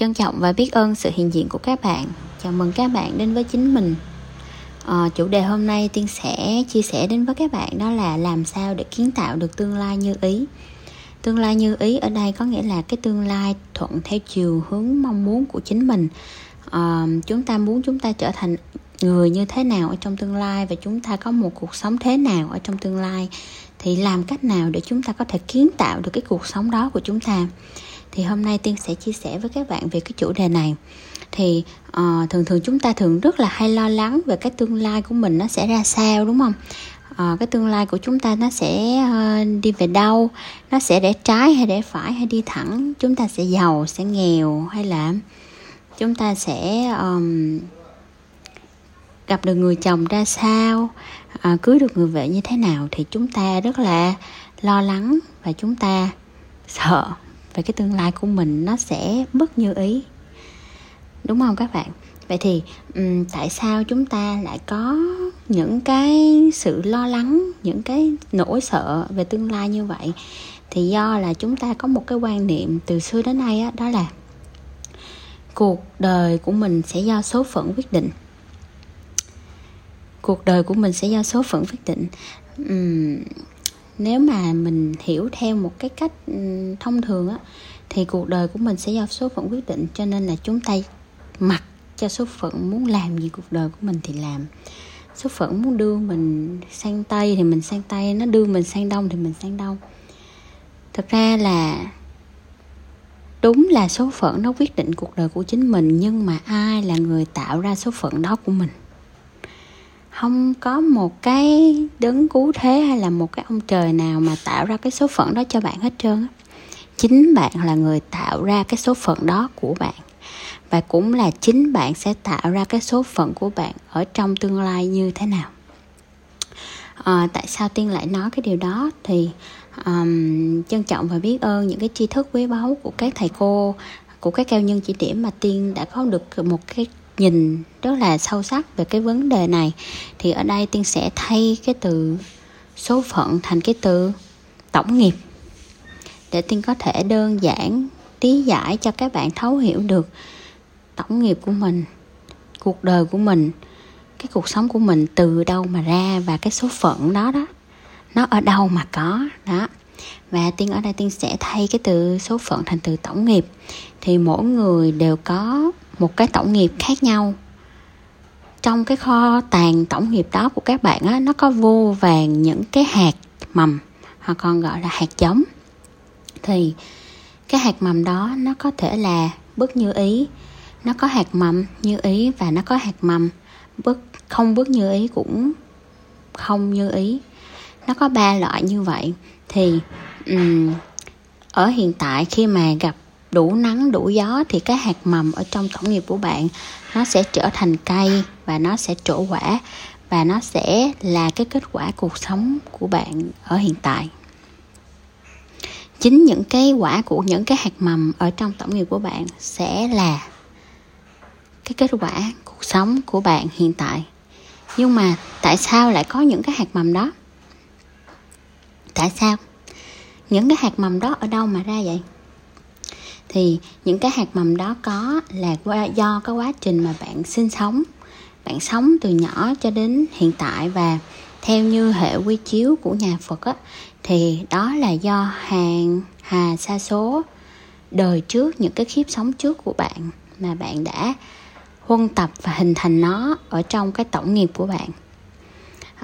trân trọng và biết ơn sự hiện diện của các bạn. Chào mừng các bạn đến với chính mình. À, chủ đề hôm nay tiên sẽ chia sẻ đến với các bạn đó là làm sao để kiến tạo được tương lai như ý. Tương lai như ý ở đây có nghĩa là cái tương lai thuận theo chiều hướng mong muốn của chính mình. À, chúng ta muốn chúng ta trở thành người như thế nào ở trong tương lai và chúng ta có một cuộc sống thế nào ở trong tương lai thì làm cách nào để chúng ta có thể kiến tạo được cái cuộc sống đó của chúng ta? Thì hôm nay tiên sẽ chia sẻ với các bạn về cái chủ đề này. Thì uh, thường thường chúng ta thường rất là hay lo lắng về cái tương lai của mình nó sẽ ra sao đúng không? Uh, cái tương lai của chúng ta nó sẽ uh, đi về đâu? Nó sẽ để trái hay để phải hay đi thẳng? Chúng ta sẽ giàu sẽ nghèo hay là chúng ta sẽ um, gặp được người chồng ra sao? À, cưới được người vợ như thế nào? Thì chúng ta rất là lo lắng và chúng ta sợ về cái tương lai của mình nó sẽ bất như ý. Đúng không các bạn? Vậy thì um, tại sao chúng ta lại có những cái sự lo lắng những cái nỗi sợ về tương lai như vậy? Thì do là chúng ta có một cái quan niệm từ xưa đến nay đó, đó là cuộc đời của mình sẽ do số phận quyết định. Cuộc đời của mình sẽ do số phận quyết định. Uhm, nếu mà mình hiểu theo một cái cách ừ, thông thường á, thì cuộc đời của mình sẽ do số phận quyết định. Cho nên là chúng ta mặc cho số phận muốn làm gì cuộc đời của mình thì làm. Số phận muốn đưa mình sang tây thì mình sang tây, nó đưa mình sang đông thì mình sang đông. Thực ra là đúng là số phận nó quyết định cuộc đời của chính mình, nhưng mà ai là người tạo ra số phận đó của mình? Không có một cái đấng cứu thế hay là một cái ông trời nào mà tạo ra cái số phận đó cho bạn hết trơn á. Chính bạn là người tạo ra cái số phận đó của bạn. Và cũng là chính bạn sẽ tạo ra cái số phận của bạn ở trong tương lai như thế nào. À, tại sao tiên lại nói cái điều đó? Thì um, trân trọng và biết ơn những cái tri thức quý báu của các thầy cô của các cao nhân chỉ điểm mà tiên đã có được một cái nhìn rất là sâu sắc về cái vấn đề này, thì ở đây tiên sẽ thay cái từ số phận thành cái từ tổng nghiệp, để tiên có thể đơn giản lý giải cho các bạn thấu hiểu được tổng nghiệp của mình, cuộc đời của mình, cái cuộc sống của mình từ đâu mà ra và cái số phận đó đó, nó ở đâu mà có, đó. Và tiên, ở đây tiên sẽ thay cái từ số phận thành từ tổng nghiệp. Thì mỗi người đều có một cái tổng nghiệp khác nhau. Trong cái kho tàng tổng nghiệp đó của các bạn á nó có vô vàng những cái hạt mầm hoặc còn gọi là hạt giống. Thì cái hạt mầm đó nó có thể là bất như ý. Nó có hạt mầm như ý và nó có hạt mầm bất không bất như ý cũng không như ý. Nó có ba loại như vậy. Thì um, ở hiện tại khi mà gặp đủ nắng, đủ gió thì cái hạt mầm ở trong tổng nghiệp của bạn, nó sẽ trở thành cây và nó sẽ trổ quả và nó sẽ là cái kết quả cuộc sống của bạn ở hiện tại. Chính những cái quả của những cái hạt mầm ở trong tổng nghiệp của bạn sẽ là cái kết quả cuộc sống của bạn hiện tại. Nhưng mà tại sao lại có những cái hạt mầm đó? Tại sao? Những cái hạt mầm đó ở đâu mà ra vậy? Thì những cái hạt mầm đó có là do cái quá trình mà bạn sinh sống. Bạn sống từ nhỏ cho đến hiện tại và theo như hệ quy chiếu của nhà Phật á, thì đó là do hàng hà sa số đời trước những cái kiếp sống trước của bạn mà bạn đã huân tập và hình thành nó ở trong cái tổng nghiệp của bạn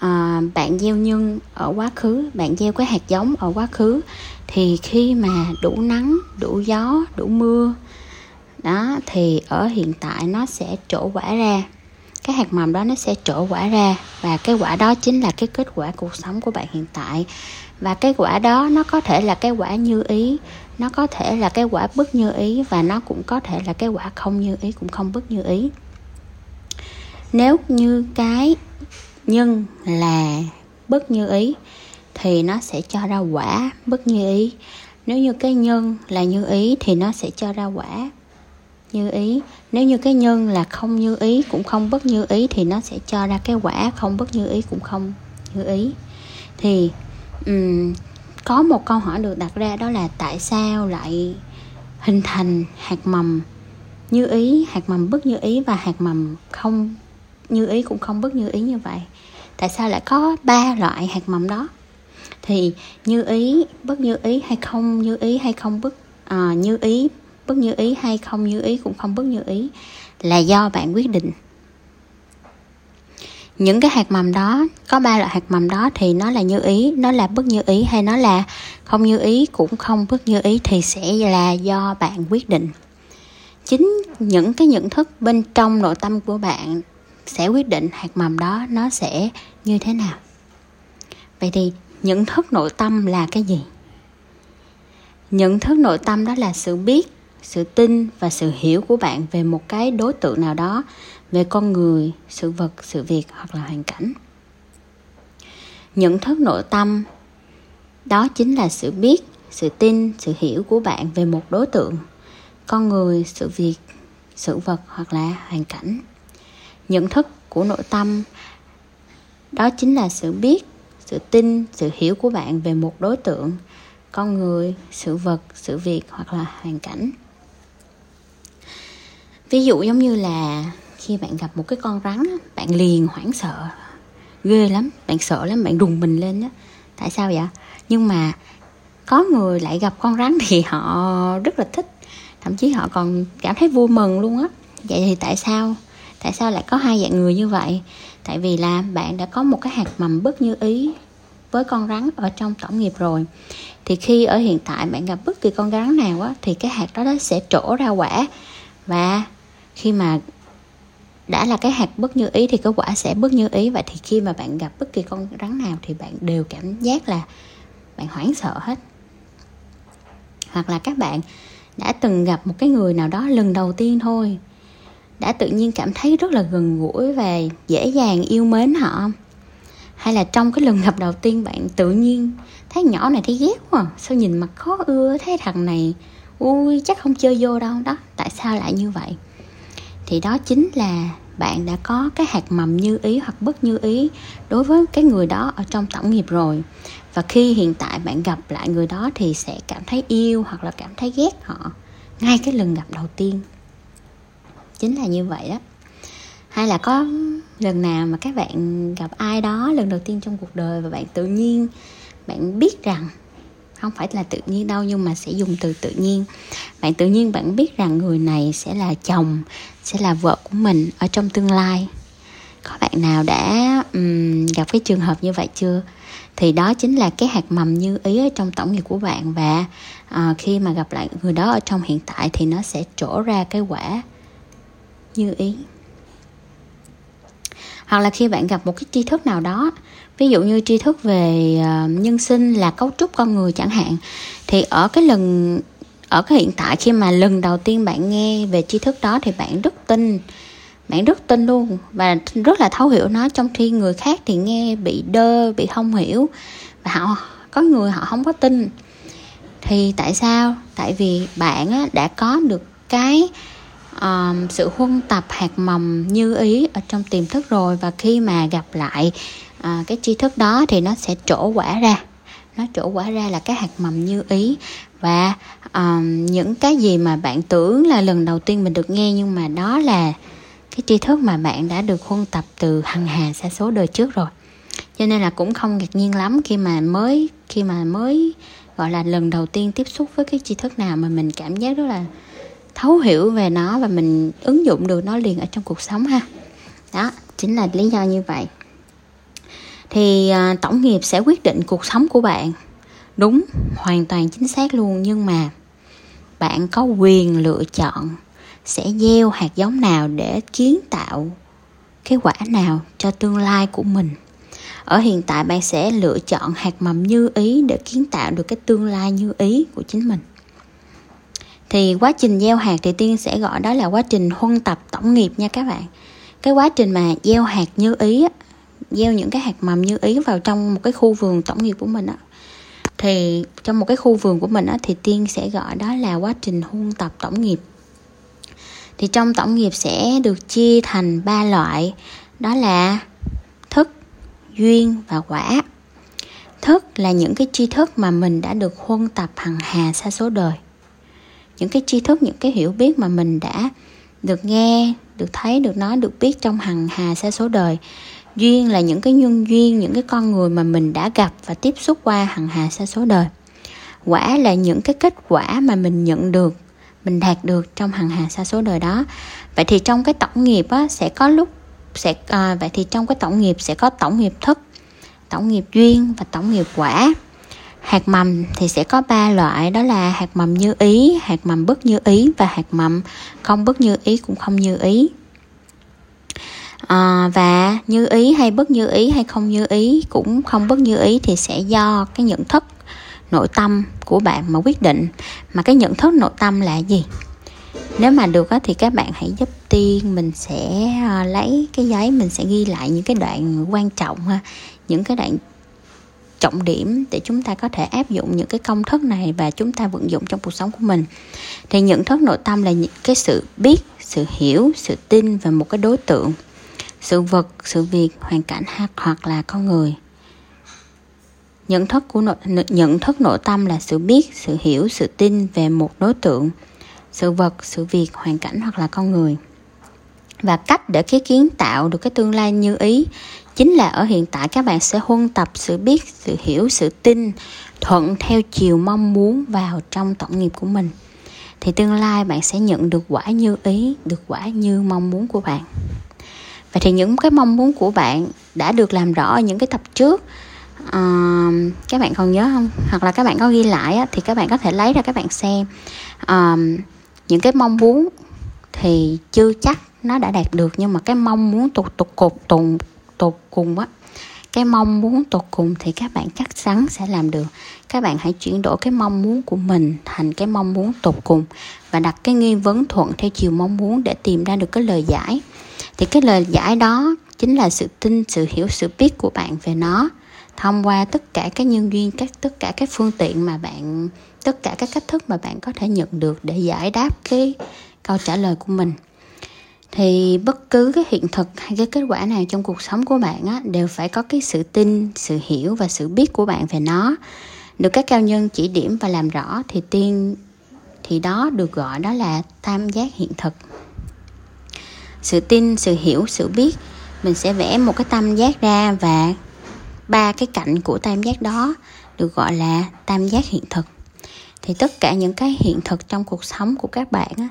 à, bạn gieo nhân ở quá khứ bạn gieo cái hạt giống ở quá khứ thì khi mà đủ nắng đủ gió đủ mưa đó thì ở hiện tại nó sẽ trổ quả ra. Cái hạt mầm đó nó sẽ trổ quả ra và cái quả đó chính là cái kết quả cuộc sống của bạn hiện tại. Và cái quả đó nó có thể là cái quả như ý nó có thể là cái quả bất như ý và nó cũng có thể là cái quả không như ý cũng không bất như ý nếu như cái nhân là bất như ý thì nó sẽ cho ra quả bất như ý. Nếu như cái nhân là như ý thì nó sẽ cho ra quả như ý. Nếu như cái nhân là không như ý cũng không bất như ý thì nó sẽ cho ra cái quả không bất như ý cũng không như ý. Thì um, có một câu hỏi được đặt ra đó là tại sao lại hình thành hạt mầm như ý hạt mầm bất như ý và hạt mầm không như ý cũng không bất như ý như vậy tại sao lại có ba loại hạt mầm đó thì như ý bất như ý hay không như ý hay không bất à, như ý bất như ý hay không như ý cũng không bất như ý là do bạn quyết định những cái hạt mầm đó có ba loại hạt mầm đó thì nó là như ý nó là bất như ý hay nó là không như ý cũng không bất như ý thì sẽ là do bạn quyết định chính những cái nhận thức bên trong nội tâm của bạn sẽ quyết định hạt mầm đó nó sẽ như thế nào. Vậy thì nhận thức nội tâm là cái gì? Nhận thức nội tâm đó là sự biết, sự tin và sự hiểu của bạn về một cái đối tượng nào đó, về con người, sự vật, sự việc hoặc là hoàn cảnh. Nhận thức nội tâm đó chính là sự biết, sự tin, sự hiểu của bạn về một đối tượng, con người, sự việc, sự vật hoặc là hoàn cảnh nhận thức của nội tâm. Đó chính là sự biết, sự tin, sự hiểu của bạn về một đối tượng, con người, sự vật, sự việc hoặc là hoàn cảnh. Ví dụ giống như là khi bạn gặp một cái con rắn bạn liền hoảng sợ, ghê lắm, bạn sợ lắm, bạn rùng mình lên á. Tại sao vậy? Nhưng mà có người lại gặp con rắn thì họ rất là thích, thậm chí họ còn cảm thấy vui mừng luôn á. Vậy thì tại sao tại sao lại có hai dạng người như vậy? Tại vì là bạn đã có một cái hạt mầm bất như ý với con rắn ở trong tổng nghiệp rồi. Thì khi ở hiện tại bạn gặp bất kỳ con rắn nào á thì cái hạt đó, đó sẽ trổ ra quả. Và khi mà đã là cái hạt bất như ý thì cái quả sẽ bất như ý. Vậy thì khi mà bạn gặp bất kỳ con rắn nào thì bạn đều cảm giác là bạn hoảng sợ hết. Hoặc là các bạn đã từng gặp một cái người nào đó lần đầu tiên thôi đã tự nhiên cảm thấy rất là gần gũi và dễ dàng yêu mến họ. Hay là trong cái lần gặp đầu tiên bạn tự nhiên thấy nhỏ này thấy ghét quá, sao nhìn mặt khó ưa thấy thằng này? Ui, chắc không chơi vô đâu, đó, tại sao lại như vậy? Thì đó chính là bạn đã có cái hạt mầm như ý hoặc bất như ý đối với cái người đó ở trong tổng nghiệp rồi. Và khi hiện tại bạn gặp lại người đó thì sẽ cảm thấy yêu hoặc là cảm thấy ghét họ ngay cái lần gặp đầu tiên chính là như vậy đó. Hay là có lần nào mà các bạn gặp ai đó lần đầu tiên trong cuộc đời và bạn tự nhiên bạn biết rằng không phải là tự nhiên đâu nhưng mà sẽ dùng từ tự nhiên. Bạn tự nhiên bạn biết rằng người này sẽ là chồng sẽ là vợ của mình ở trong tương lai. Có bạn nào đã um, gặp cái trường hợp như vậy chưa? Thì đó chính là cái hạt mầm như ý ở trong tổng nghiệp của bạn và uh, khi mà gặp lại người đó ở trong hiện tại thì nó sẽ trổ ra cái quả như ý. Hoặc là khi bạn gặp một cái tri thức nào đó, ví dụ như tri thức về ờ, nhân sinh là cấu trúc con người chẳng hạn, thì ở cái lần, ở cái hiện tại khi mà lần đầu tiên bạn nghe về tri thức đó thì bạn rất tin, bạn rất tin luôn và rất là thấu hiểu nó. Trong khi người khác thì nghe bị đơ, bị không hiểu và họ, có người họ không có tin. Thì tại sao? Tại vì bạn đã có được cái um, sự huân tập hạt mầm như ý ở trong tiềm thức rồi và khi mà gặp lại uh, cái tri thức đó thì nó sẽ trổ quả ra. Nó trổ quả ra là cái hạt mầm như ý. Và um, những cái gì mà bạn tưởng là lần đầu tiên mình được nghe nhưng mà đó là cái tri thức mà bạn đã được huân tập từ hằng hà xa số đời trước rồi. Cho nên là cũng không ngạc nhiên lắm khi mà mới khi mà mới gọi là lần đầu tiên tiếp xúc với cái tri thức nào mà mình cảm giác rất là thấu hiểu về nó và mình ứng dụng được nó liền ở trong cuộc sống ha. Đó chính là lý do như vậy. Thì à, tổng nghiệp sẽ quyết định cuộc sống của bạn. Đúng hoàn toàn chính xác luôn nhưng mà bạn có quyền lựa chọn sẽ gieo hạt giống nào để kiến tạo cái quả nào cho tương lai của mình. Ở hiện tại bạn sẽ lựa chọn hạt mầm như ý để kiến tạo được cái tương lai như ý của chính mình thì quá trình gieo hạt thì tiên sẽ gọi đó là quá trình huân tập tổng nghiệp nha các bạn. Cái quá trình mà gieo hạt như ý gieo những cái hạt mầm như ý vào trong một cái khu vườn tổng nghiệp của mình á. Thì trong một cái khu vườn của mình á, thì tiên sẽ gọi đó là quá trình huân tập tổng nghiệp. Thì trong tổng nghiệp sẽ được chia thành ba loại, đó là thức, duyên và quả. Thức là những cái tri thức mà mình đã được huân tập hằng hà xa số đời những cái tri thức những cái hiểu biết mà mình đã được nghe được thấy được nói được biết trong hằng hà xa số đời. Duyên là những cái nhân duyên những cái con người mà mình đã gặp và tiếp xúc qua hằng hà xa số đời. Quả là những cái kết quả mà mình nhận được mình đạt được trong hằng hà xa số đời đó. Vậy thì trong cái tổng nghiệp á, sẽ có lúc sẽ à, vậy thì trong cái tổng nghiệp sẽ có tổng nghiệp thức tổng nghiệp duyên và tổng nghiệp quả hạt mầm thì sẽ có ba loại đó là hạt mầm như ý hạt mầm bất như ý và hạt mầm không bất như ý cũng không như ý. À, và như ý hay bất như ý hay không như ý cũng không bất như ý thì sẽ do cái nhận thức nội tâm của bạn mà quyết định. Mà cái nhận thức nội tâm là gì? Nếu mà được thì các bạn hãy giúp tiên mình sẽ ờ, lấy cái giấy mình sẽ ghi lại những cái đoạn quan trọng ha. Những cái đoạn trọng điểm để chúng ta có thể áp dụng những cái công thức này và chúng ta vận dụng trong cuộc sống của mình. Thì nhận thức nội tâm là những cái sự biết sự hiểu sự tin về một cái đối tượng sự vật sự việc hoàn cảnh hoặc là con người. Nhận thức của nội, nhận thức nội tâm là sự biết sự hiểu sự tin về một đối tượng sự vật sự việc hoàn cảnh hoặc là con người. Và cách để cái kiến tạo được cái tương lai như ý chính là ở hiện tại các bạn sẽ huân tập sự biết sự hiểu sự tin thuận theo chiều mong muốn vào trong tổng nghiệp của mình. Thì tương lai bạn sẽ nhận được quả như ý được quả như mong muốn của bạn. Vậy thì những cái mong muốn của bạn đã được làm rõ ở những cái tập trước à, các bạn còn nhớ không? Hoặc là các bạn có ghi lại á, thì các bạn có thể lấy ra các bạn xem. À, những cái mong muốn thì chưa chắc nó đã đạt được nhưng mà cái mong muốn tục tục cột tùng tột cùng á. Cái mong muốn tột cùng thì các bạn chắc chắn sẽ làm được. Các bạn hãy chuyển đổi cái mong muốn của mình thành cái mong muốn tột cùng và đặt cái nghi vấn thuận theo chiều mong muốn để tìm ra được cái lời giải. Thì cái lời giải đó chính là sự tin, sự hiểu, sự biết của bạn về nó. Thông qua tất cả các nhân duyên, các, tất cả các phương tiện mà bạn, tất cả các cách thức mà bạn có thể nhận được để giải đáp cái câu trả lời của mình thì bất cứ cái hiện thực hay cái kết quả nào trong cuộc sống của bạn á, đều phải có cái sự tin sự hiểu và sự biết của bạn về nó. Được các cao nhân chỉ điểm và làm rõ thì tiên thì đó được gọi đó là tam giác hiện thực. Sự tin sự hiểu sự biết mình sẽ vẽ một cái tam giác ra và ba cái cạnh của tam giác đó được gọi là tam giác hiện thực. Thì tất cả những cái hiện thực trong cuộc sống của các bạn á,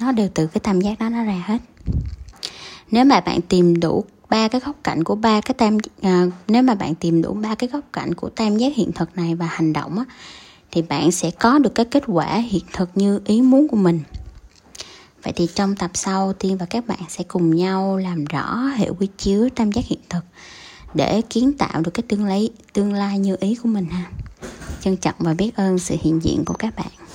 nó đều từ cái tam giác đó nó ra hết. Nếu mà bạn tìm đủ ba cái góc cạnh của ba cái tam à, nếu mà bạn tìm đủ ba cái góc cạnh của tam giác hiện thực này và hành động á, thì bạn sẽ có được cái kết quả hiện thực như ý muốn của mình. Vậy thì trong tập sau tiên và các bạn sẽ cùng nhau làm rõ hệ quy chiếu tam giác hiện thực để kiến tạo được cái tương lai tương lai như ý của mình ha. Trân trọng và biết ơn sự hiện diện của các bạn.